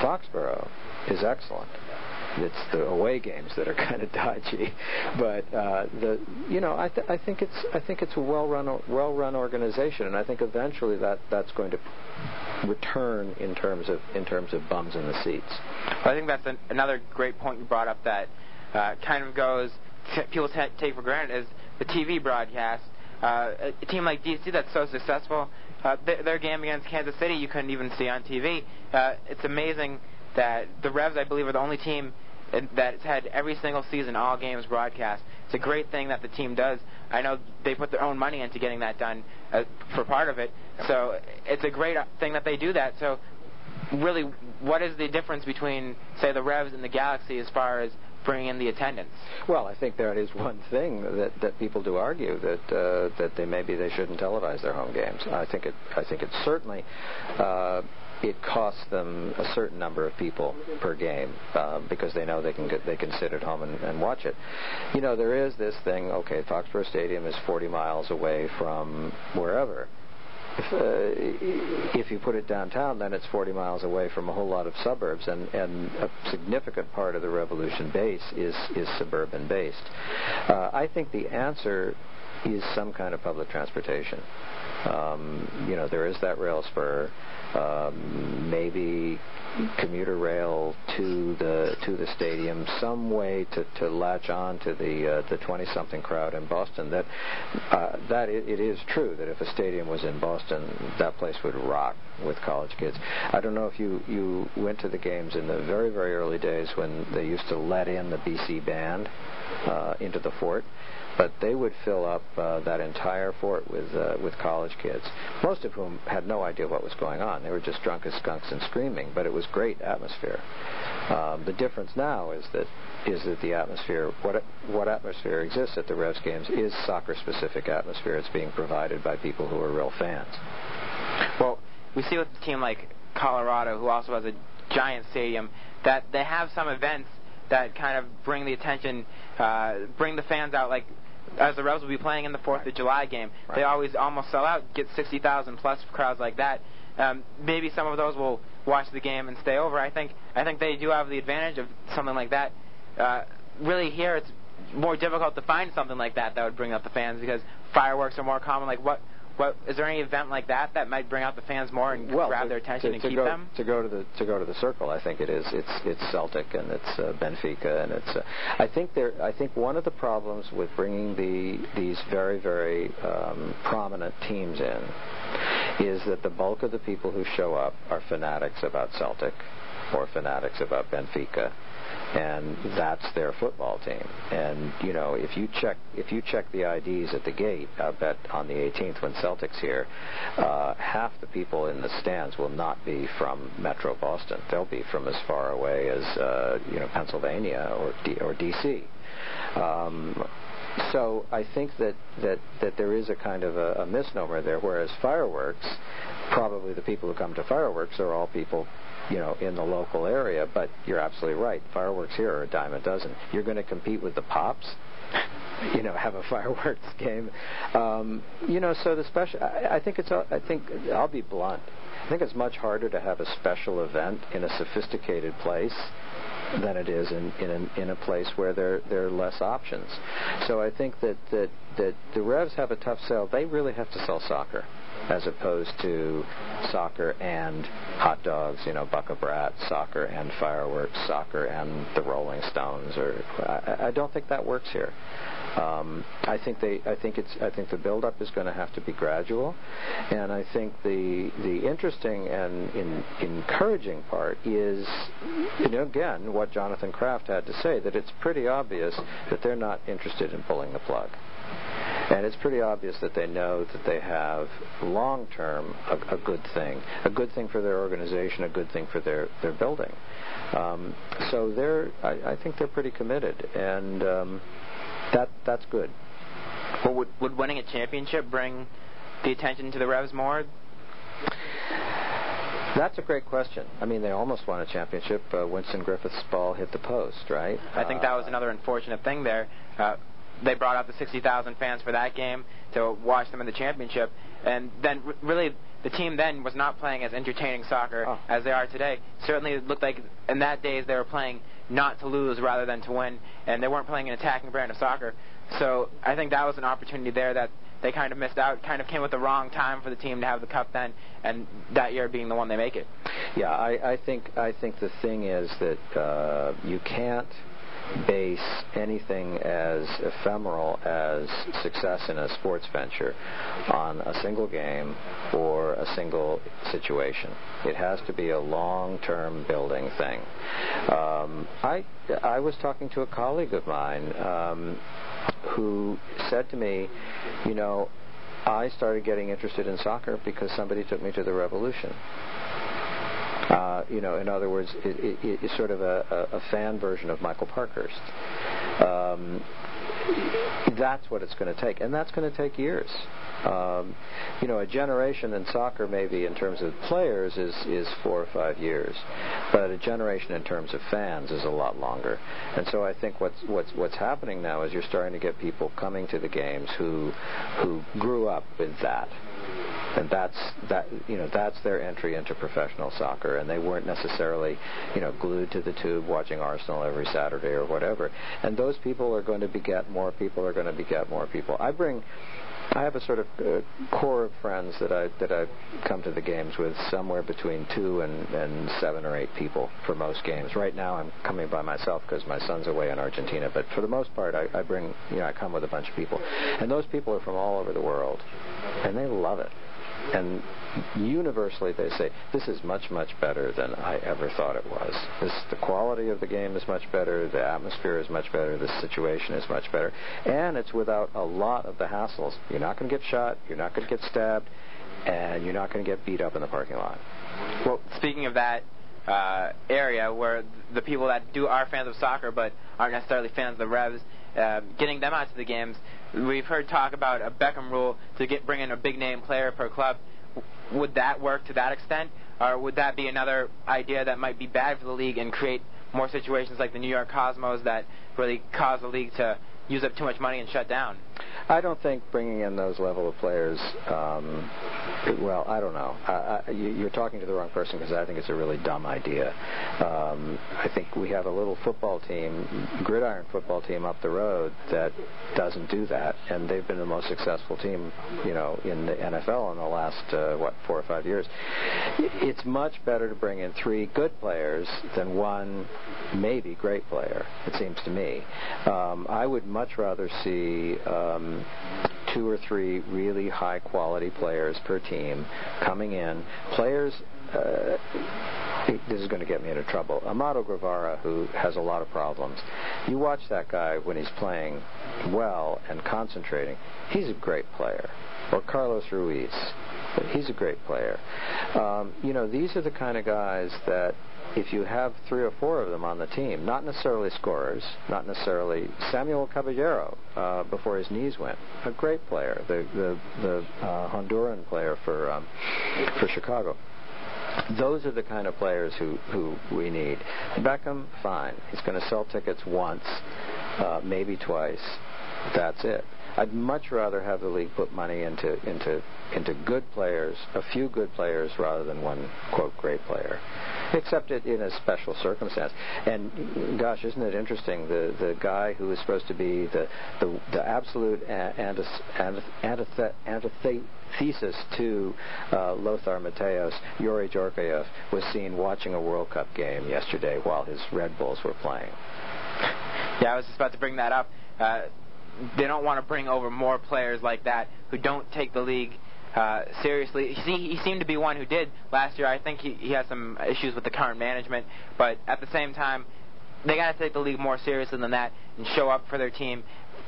Foxborough is excellent. It's the away games that are kind of dodgy, but uh, the you know I, th- I think it's I think it's a well run well run organization, and I think eventually that that's going to return in terms of in terms of bums in the seats. Well, I think that's an, another great point you brought up that uh, kind of goes people take for granted is the TV broadcast. Uh, a team like DC that's so successful, uh, th- their game against Kansas City you couldn't even see on TV. Uh, it's amazing that the Revs, I believe, are the only team that's had every single season all games broadcast. It's a great thing that the team does. I know they put their own money into getting that done uh, for part of it. So it's a great thing that they do that. So really, what is the difference between, say, the Revs and the Galaxy as far as bringing in the attendance? Well, I think that is one thing that, that people do argue that uh, that they maybe they shouldn't televise their home games. I think it I think it certainly uh, it costs them a certain number of people per game uh, because they know they can get they can sit at home and, and watch it. You know, there is this thing. Okay, Foxborough Stadium is 40 miles away from wherever. If, uh, if you put it downtown, then it's 40 miles away from a whole lot of suburbs, and, and a significant part of the Revolution base is is suburban based. Uh, I think the answer is some kind of public transportation. Um, you know, there is that rail spur um, commuter rail to the to the stadium, some way to, to latch on to the uh, the 20 something crowd in Boston. That uh, that it, it is true that if a stadium was in Boston, that place would rock with college kids. I don't know if you you went to the games in the very very early days when they used to let in the BC band uh, into the fort but they would fill up uh, that entire fort with uh, with college kids, most of whom had no idea what was going on. They were just drunk as skunks and screaming, but it was great atmosphere. Um, the difference now is that is that the atmosphere, what what atmosphere exists at the Revs games, is soccer-specific atmosphere. It's being provided by people who are real fans. Well, we see with a team like Colorado, who also has a giant stadium, that they have some events that kind of bring the attention, uh, bring the fans out. Like as the Revs will be playing in the Fourth right. of July game, right. they always almost sell out, get 60,000 plus crowds like that. Um, maybe some of those will watch the game and stay over. I think I think they do have the advantage of something like that. Uh, really, here it's more difficult to find something like that that would bring up the fans because fireworks are more common. Like what what is there any event like that that might bring out the fans more and well, grab to, their attention to, and to keep go, them? To go to the to go to the circle, I think it is. It's it's Celtic and it's uh, Benfica and it's. Uh, I think there. I think one of the problems with bringing the these very very um, prominent teams in is that the bulk of the people who show up are fanatics about Celtic or fanatics about Benfica and that's their football team. And you know, if you check if you check the IDs at the gate, I bet on the 18th when Celtic's here, uh, half the people in the stands will not be from Metro Boston. They'll be from as far away as uh, you know Pennsylvania or D- or DC. Um, so I think that, that, that there is a kind of a, a misnomer there, whereas fireworks, probably the people who come to fireworks are all people you know, in the local area. But you're absolutely right. Fireworks here are a dime a dozen. You're going to compete with the pops. you know, have a fireworks game. Um, you know, so the special. I, I think it's. I think I'll be blunt. I think it's much harder to have a special event in a sophisticated place than it is in in a, in a place where there there are less options. So I think that that that the Revs have a tough sell. They really have to sell soccer. As opposed to soccer and hot dogs, you know, Buck a Brat, soccer and fireworks, soccer and the Rolling Stones. Or I, I don't think that works here. Um, I think they. I think it's. I think the build-up is going to have to be gradual, and I think the the interesting and in, encouraging part is, you know, again, what Jonathan Kraft had to say that it's pretty obvious that they're not interested in pulling the plug. And it's pretty obvious that they know that they have long term a, a, good thing, a good thing for their organization, a good thing for their, their building. Um, so they're, I, I, think they're pretty committed, and um, that that's good. Well, would, would winning a championship bring the attention to the Revs more? That's a great question. I mean, they almost won a championship. Uh, Winston Griffith's ball hit the post, right? I think that was another unfortunate thing there. Uh, they brought out the 60,000 fans for that game to watch them in the championship, and then r- really the team then was not playing as entertaining soccer oh. as they are today. Certainly, it looked like in that days they were playing not to lose rather than to win, and they weren't playing an attacking brand of soccer. So I think that was an opportunity there that they kind of missed out. Kind of came with the wrong time for the team to have the cup then, and that year being the one they make it. Yeah, I, I think I think the thing is that uh, you can't base anything as ephemeral as success in a sports venture on a single game or a single situation. It has to be a long-term building thing. Um, I I was talking to a colleague of mine um, who said to me, you know, I started getting interested in soccer because somebody took me to the Revolution. Uh, you know, in other words, it, it, it's sort of a, a, fan version of Michael Parkhurst. Um, that's what it's going to take, and that's going to take years. Um, you know, a generation in soccer, maybe in terms of players, is is four or five years, but a generation in terms of fans is a lot longer. And so I think what's what's what's happening now is you're starting to get people coming to the games who who grew up with that and that's that you know that's their entry into professional soccer. And they weren't necessarily you know glued to the tube watching Arsenal every Saturday or whatever. And those people are going to beget more people are going to beget more people. I bring I have a sort of uh, core of friends that I that I come to the games with, somewhere between two and, and seven or eight people for most games. Right now, I'm coming by myself because my son's away in Argentina. But for the most part, I, I bring you know I come with a bunch of people, and those people are from all over the world, and they love it and universally they say this is much much better than I ever thought it was. This the quality of the game is much better, the atmosphere is much better, the situation is much better, and it's without a lot of the hassles. You're not going to get shot, you're not going to get stabbed, and you're not going to get beat up in the parking lot. Well, speaking of that uh, area where the people that do are fans of soccer but aren't necessarily fans of the Revs, uh, getting them out to the games We've heard talk about a Beckham rule to get bring in a big name player per club. Would that work to that extent, or would that be another idea that might be bad for the league and create more situations like the New York Cosmos that really cause the league to use up too much money and shut down? I don't think bringing in those level of players. Um, well, I don't know. I, I, you're talking to the wrong person because I think it's a really dumb idea. Um, I think we have a little football team, gridiron football team up the road that doesn't do that, and they've been the most successful team, you know, in the NFL in the last uh, what four or five years. It's much better to bring in three good players than one maybe great player. It seems to me. Um, I would much rather see. Um, two or three really high quality players per team coming in. Players. Uh, this is going to get me into trouble. Amado Guevara, who has a lot of problems, you watch that guy when he's playing well and concentrating, he's a great player. Or Carlos Ruiz, he's a great player. Um, you know, these are the kind of guys that if you have three or four of them on the team, not necessarily scorers, not necessarily Samuel Caballero uh, before his knees went, a great player, the the, the uh, Honduran player for um, for Chicago. Those are the kind of players who, who we need. Beckham, fine. He's going to sell tickets once, uh, maybe twice. That's it. I'd much rather have the league put money into into into good players, a few good players, rather than one quote great player. except it in a special circumstance. And gosh, isn't it interesting? The the guy who is supposed to be the the, the absolute antithesis to uh, Lothar Matthäus, Youri Djorkaeff, was seen watching a World Cup game yesterday while his Red Bulls were playing. Yeah, I was just about to bring that up. Uh, they don't want to bring over more players like that who don't take the league uh, seriously. He, he seemed to be one who did last year. I think he, he has some issues with the current management, but at the same time, they got to take the league more seriously than that and show up for their team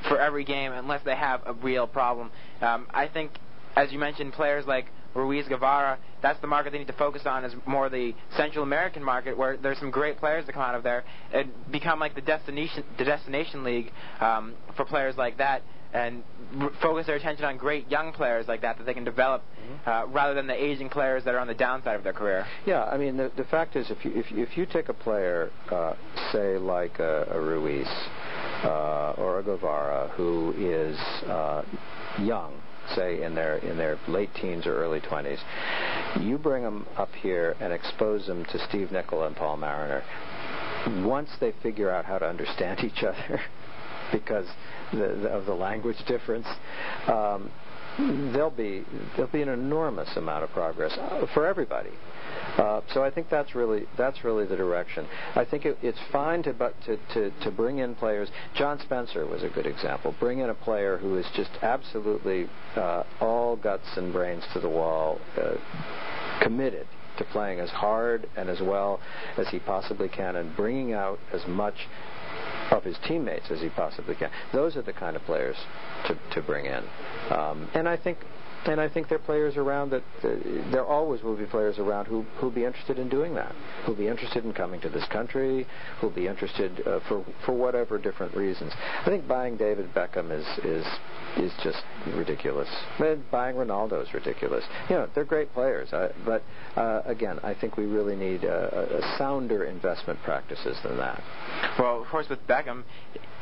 for every game unless they have a real problem. Um, I think, as you mentioned, players like Ruiz Guevara, that's the market they need to focus on is more the Central American market where there's some great players that come out of there and become like the destination the destination league um, for players like that and r- focus their attention on great young players like that that they can develop mm-hmm. uh, rather than the aging players that are on the downside of their career. Yeah, I mean the the fact is if you if you, if you take a player uh, say like a, a Ruiz uh, or a Guevara who is uh, young say in their in their late teens or early 20s, you bring them up here and expose them to Steve Nicol and Paul Mariner. Once they figure out how to understand each other, because the, the, of the language difference, um, there'll be there'll be an enormous amount of progress uh, for everybody. Uh, so I think that's really that's really the direction. I think it, it's fine to, but to, to to bring in players. John Spencer was a good example. Bring in a player who is just absolutely uh, all guts and brains to the wall, uh, committed to playing as hard and as well as he possibly can, and bringing out as much of his teammates as he possibly can. Those are the kind of players to, to bring in. Um, and I think and I think there are players around that uh, there always will be players around who who'll be interested in doing that, who'll be interested in coming to this country, who'll be interested uh, for for whatever different reasons. I think buying David Beckham is is is just ridiculous. And buying Ronaldo is ridiculous. You know, they're great players, uh, but uh, again, I think we really need a, a sounder investment practices than that. Well, of course, with Beckham,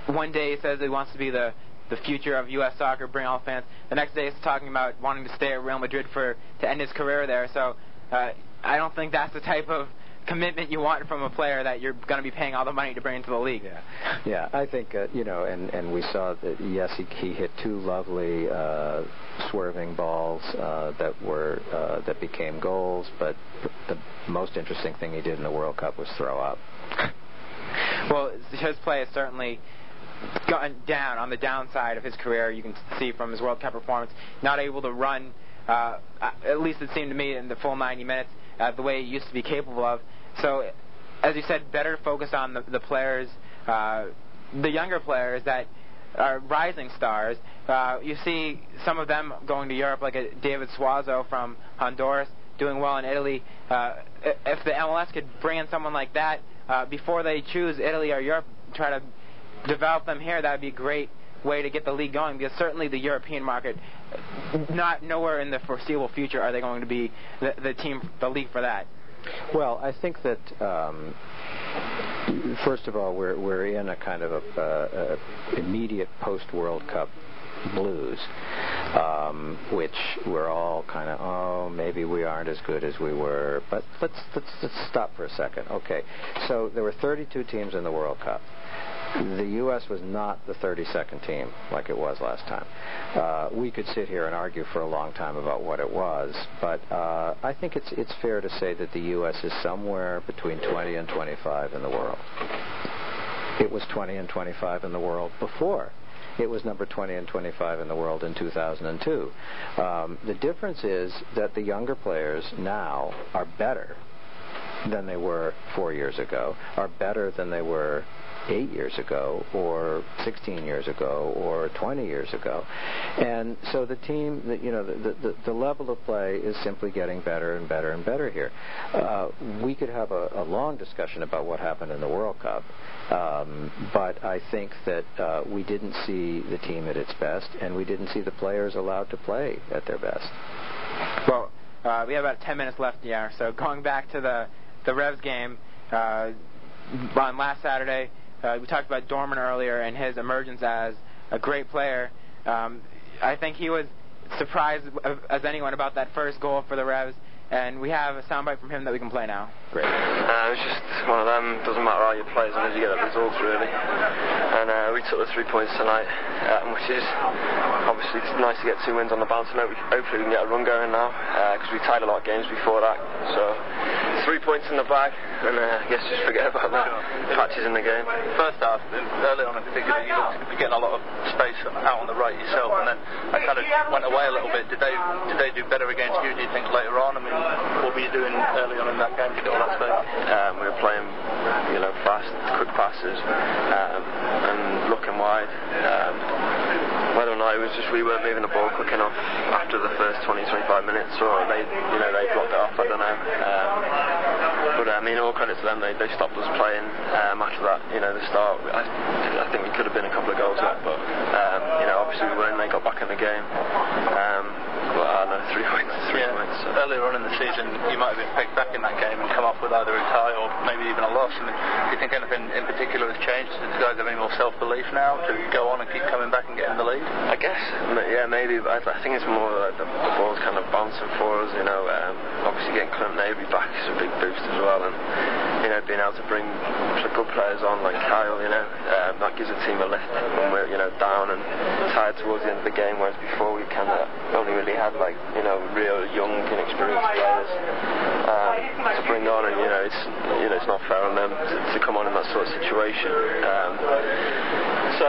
one day he says he wants to be the the future of U.S. soccer, bring all fans. The next day, he's talking about wanting to stay at Real Madrid for to end his career there. So uh, I don't think that's the type of commitment you want from a player that you're going to be paying all the money to bring into the league. Yeah, yeah. I think uh, you know, and and we saw that. Yes, he, he hit two lovely uh, swerving balls uh, that were uh, that became goals. But the most interesting thing he did in the World Cup was throw up. well, his play is certainly gone down on the downside of his career. You can see from his World Cup performance, not able to run. Uh, at least it seemed to me in the full 90 minutes uh, the way he used to be capable of. So, as you said, better focus on the, the players, uh, the younger players that are rising stars. Uh, you see some of them going to Europe, like a David Suazo from Honduras, doing well in Italy. Uh, if the MLS could bring in someone like that uh, before they choose Italy or Europe, try to develop them here, that would be a great way to get the league going because certainly the European market, not nowhere in the foreseeable future are they going to be the, the team, the league for that. Well, I think that um, first of all, we're we're in a kind of a, a immediate post World Cup blues, um, which we're all kind of oh maybe we aren't as good as we were. But let's let's let's stop for a second. Okay, so there were 32 teams in the World Cup the U.S. was not the 32nd team like it was last time. Uh, we could sit here and argue for a long time about what it was, but uh, I think it's it's fair to say that the U.S. is somewhere between 20 and 25 in the world. It was 20 and 25 in the world before. It was number 20 and 25 in the world in 2002. Um, the difference is that the younger players now are better than they were four years ago, are better than they were eight years ago or 16 years ago or 20 years ago. And so the team, the, you know, the, the, the level of play is simply getting better and better and better here. Uh, we could have a, a long discussion about what happened in the World Cup, um, but I think that uh, we didn't see the team at its best, and we didn't see the players allowed to play at their best. Well, uh, we have about 10 minutes left, yeah. So going back to the the Revs game uh, on last Saturday, uh, we talked about Dorman earlier and his emergence as a great player. Um, I think he was surprised as anyone about that first goal for the Revs. And we have a soundbite from him that we can play now. Great. Uh, it's just one of them. Doesn't matter how you play as long as you get the results, really. And uh, we took the three points tonight, um, which is obviously it's nice to get two wins on the bounce. And hopefully we can get a run going now because we tied a lot of games before that. So three points in the bag, and uh, I guess just forget about that. Patches in the game. First half, early on in particular, you looked to be getting a lot of space out on the right yourself, and then I kind of went away a little bit. Did they did they do better against you? Do you think later on? I mean, what were you doing early on in that game? Um, we were playing, you know, fast, quick passes, um, and looking wide. Um, I don't know. It was just we weren't moving the ball quick enough after the first 20, 25 minutes, or they, you know, they blocked it off. I don't know. Um, but I mean, all credit to them. They, they stopped us playing um, after that. You know, the start. I, I think we could have been a couple of goals up, but um, you know, obviously we weren't. They got back in the game. Know, three points. Three yeah. points. So. Earlier on in the season, you might have been picked back in that game and come up with either a tie or maybe even a loss. Mean, do you think anything in particular has changed? Do you guys have any more self-belief now to go on and keep coming back and getting the lead? I guess, yeah, maybe. But I think it's more like the, the ball's kind of bouncing for us. You know, um, obviously getting Clint Avery back is a big boost as well, and you know, being able to bring good players on like Kyle, you know, um, that gives the team a lift when we're you know down and tired towards the end of the game. Whereas before we kind of only really had like you know real young inexperienced players um, to bring on, and you know, it's you know, it's not fair on them to, to come on in that sort of situation. Um, so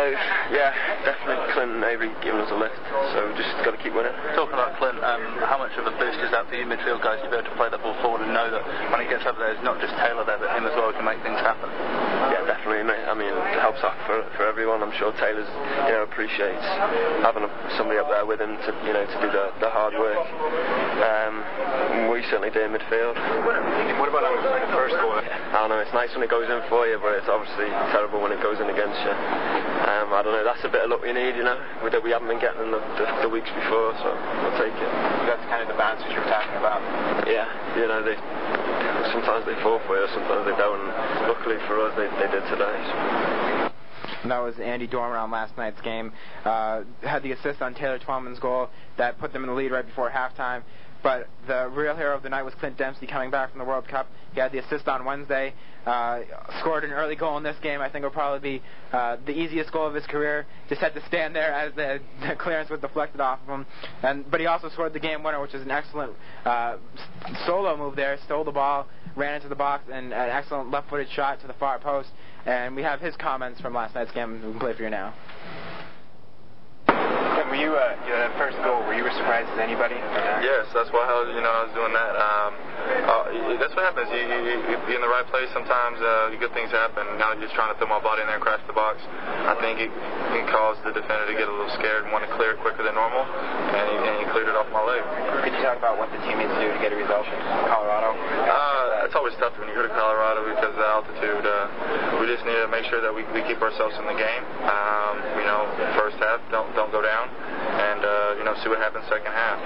yeah, definitely Clint and Avery giving us a lift. So we just got to keep winning. Talking about Clint, um, how much of a boost is that for you midfield guys to be able to play that ball forward and know that when he gets up there, it's not just Taylor there, but him as well can make things happen? Yeah, definitely. Mate. I mean, it helps out for, for everyone. I'm sure Taylor's you know appreciates having a, somebody up there with him to you know to do the, the hard work. Um, we certainly do in midfield. What about on the first goal? I don't know. It's nice when it goes in for you, but it's obviously terrible when it goes in against you. Um, I don't know. That's a bit of luck we need, you know, that we haven't been getting the, the, the weeks before. So we'll take it. That's kind of the bounces you were talking about. Yeah, you know they sometimes they fall for you, sometimes they don't. And luckily for us, they, they did today. So. And that was Andy Dorman on last night's game. Uh, had the assist on Taylor Twellman's goal that put them in the lead right before halftime. But the real hero of the night was Clint Dempsey coming back from the World Cup. He had the assist on Wednesday, uh, scored an early goal in this game. I think will probably be uh, the easiest goal of his career. Just had to stand there as the, the clearance was deflected off of him. And but he also scored the game winner, which is an excellent uh, solo move there. Stole the ball, ran into the box, and an excellent left-footed shot to the far post. And we have his comments from last night's game. We can play for you now. Were you, uh, your first goal, were you as surprised as anybody? Yes, that's why I was, you know, I was doing that. Um, uh, that's what happens. You, you, you be in the right place sometimes, uh, good things happen. Now you're just trying to throw my body in there and crash the box. I think it can cause the defender to get a little scared and want to clear it quicker than normal, and he, and he cleared it off my leg. Could you talk about what the team needs to do to get a result in Colorado? Uh, it's always tough when you go to Colorado because of the altitude. Uh, we just need to make sure that we, we keep ourselves in the game. Um, you know, first half, don't don't go down, and uh, you know, see what happens second half.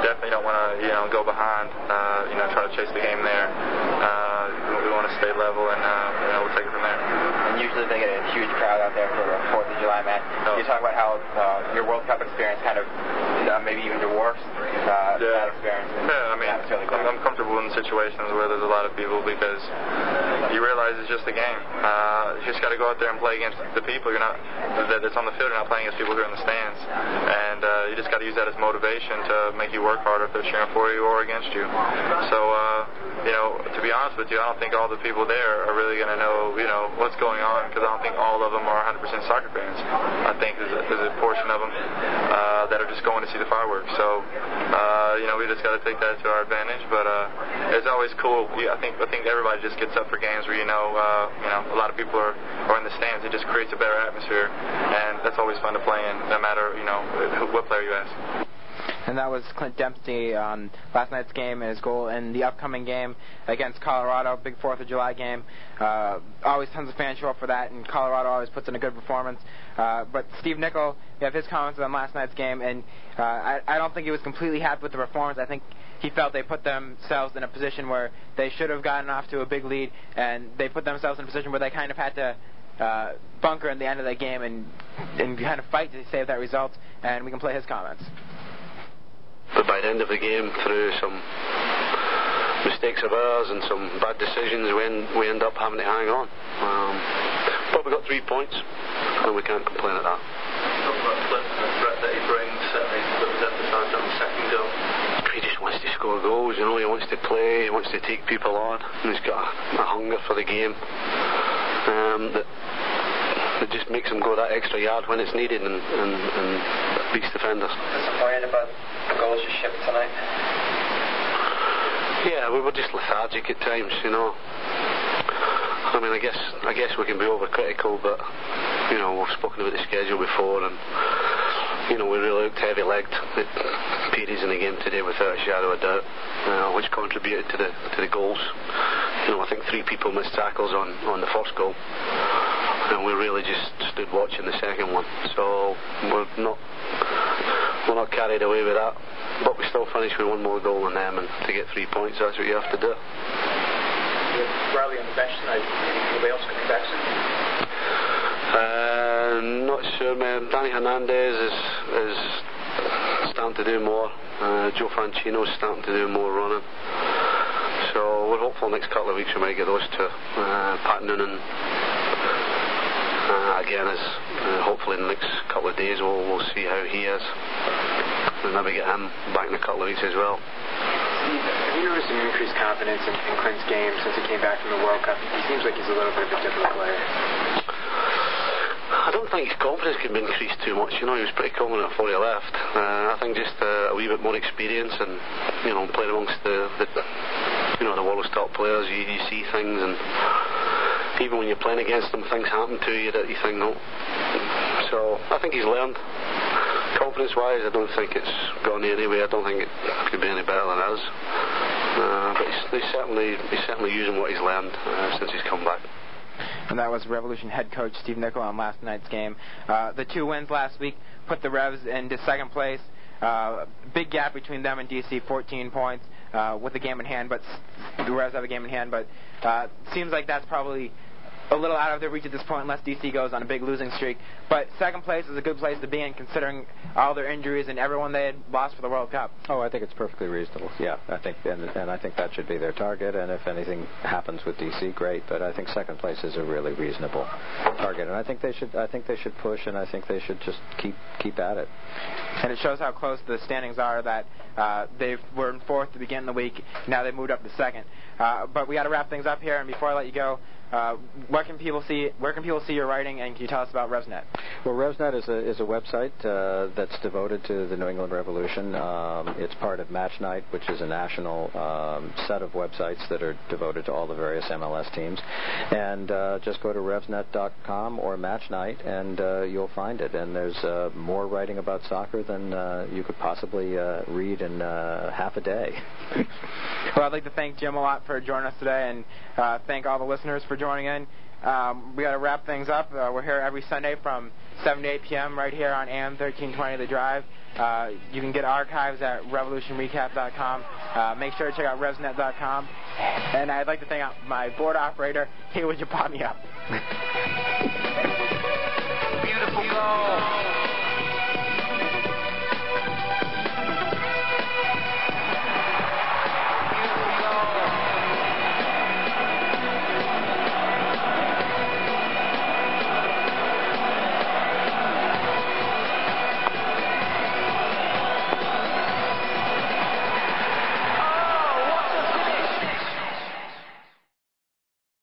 Definitely don't want to you know go behind. Uh, you know, try to chase the game there. Uh, we want to stay level, and uh, you know, we'll take it from there. And usually they get a huge crowd out there for a Fourth of July match. No. You talk about how uh, your World Cup experience kind of uh, maybe even dwarfs uh, Yeah. that experience. Yeah, I mean. I'm, comfortable in situations where there's a lot of people because you realize it's just a game. Uh, you just got to go out there and play against the people. You're not that that's on the field. You're not playing against people who are in the stands, and uh, you just got to use that as motivation to make you work harder if they're cheering for you or against you. So, uh, you know, to be honest with you, I don't think all the people there are really going to know, you know, what's going on because I don't think all of them are 100% soccer fans. I think there's a, there's a portion of them uh, that are just going to see the fireworks. So, uh, you know, we just got to take that to our advantage. But uh, it's always cool. Yeah, I think I think everybody just gets up for games where you know, uh, you know, a lot of people are, are in the stands. It just creates a better atmosphere, and that's always fun to play in, no matter you know who, what player you ask. And that was Clint Dempsey on last night's game and his goal in the upcoming game against Colorado, big Fourth of July game. Uh, always tons of fans show up for that, and Colorado always puts in a good performance. Uh, but Steve Nicol, you have his comments on last night's game, and uh, I, I don't think he was completely happy with the performance. I think he felt they put themselves in a position where they should have gotten off to a big lead, and they put themselves in a position where they kind of had to uh, bunker in the end of the game and and kind of fight to save that result. And we can play his comments. But by the end of the game, through some mistakes of ours and some bad decisions, we end, we end up having to hang on. Um, but we got three points, and we can't complain at that. threat that he brings, certainly that was emphasised on the second goal. He just wants to score goals, you know, he wants to play, he wants to take people on, and he's got a, a hunger for the game um, that, that just makes him go that extra yard when it's needed and, and, and beats defenders. Disappointed about the goals shipped tonight? Yeah, we were just lethargic at times, you know. I mean, I guess I guess we can be overcritical, but you know we've spoken about the schedule before, and you know we really looked heavy-legged at periods in the game today, without a shadow of doubt, uh, which contributed to the to the goals. You know, I think three people missed tackles on on the first goal, and we really just stood watching the second one. So we're not not carried away with that, but we still finished with one more goal than them, and to get three points, that's what you have to do. Riley on the bench tonight. Anybody else be back soon? Uh, not sure, man. Danny Hernandez is is starting to do more. Uh, Joe Franchino's starting to do more running. So we're hopeful next couple of weeks we might get those two. Uh, Pat Noonan uh, again is uh, hopefully in the next couple of days we'll we'll see how he is. And maybe get him back in a couple of weeks as well. Have you noticed an increased confidence in, in Clint's game since he came back from the World Cup? He seems like he's a little bit of a different player. I don't think his confidence can be increased too much. You know, he was pretty confident before he left. Uh, I think just uh, a wee bit more experience and you know playing amongst the, the you know the world's top players, you, you see things and even when you're playing against them, things happen to you that you think no. So I think he's learned. Confidence-wise, I don't think it's gone anywhere. I don't think it could be any better than us. Uh, but he's, he's certainly he's certainly using what he's learned uh, since he's come back. And that was Revolution head coach Steve Nicol on last night's game. Uh, the two wins last week put the Revs into second place. Uh, big gap between them and DC, 14 points uh, with a game in hand. But the Revs have a game in hand. But uh, seems like that's probably a little out of their reach at this point unless DC goes on a big losing streak. But second place is a good place to be in considering all their injuries and everyone they had lost for the World Cup. Oh, I think it's perfectly reasonable. Yeah, I think and, and I think that should be their target. And if anything happens with DC, great. But I think second place is a really reasonable target. And I think they should I think they should push and I think they should just keep keep at it. And it shows how close the standings are that uh, they were in fourth to begin the week. Now they moved up to second. Uh, but we got to wrap things up here. And before I let you go, uh, where can people see where can people see your writing and can you tell us about RevsNet? Well, RevsNet is a is a website uh, that's devoted to the New England Revolution. Um, it's part of Match Night, which is a national um, set of websites that are devoted to all the various MLS teams. And uh, just go to RevsNet.com or Match Night, and uh, you'll find it. And there's uh, more writing about soccer than uh, you could possibly read in half a day. well, I'd like to thank Jim a lot for joining us today, and thank all the listeners for joining in. Um, we got to wrap things up. Uh, we're here every Sunday from 7 to 8 p.m. right here on AM 1320 The Drive. Uh, you can get archives at revolutionrecap.com. Uh, make sure to check out revsnet.com. And I'd like to thank my board operator. Hey, would you pop me up? Beautiful goal.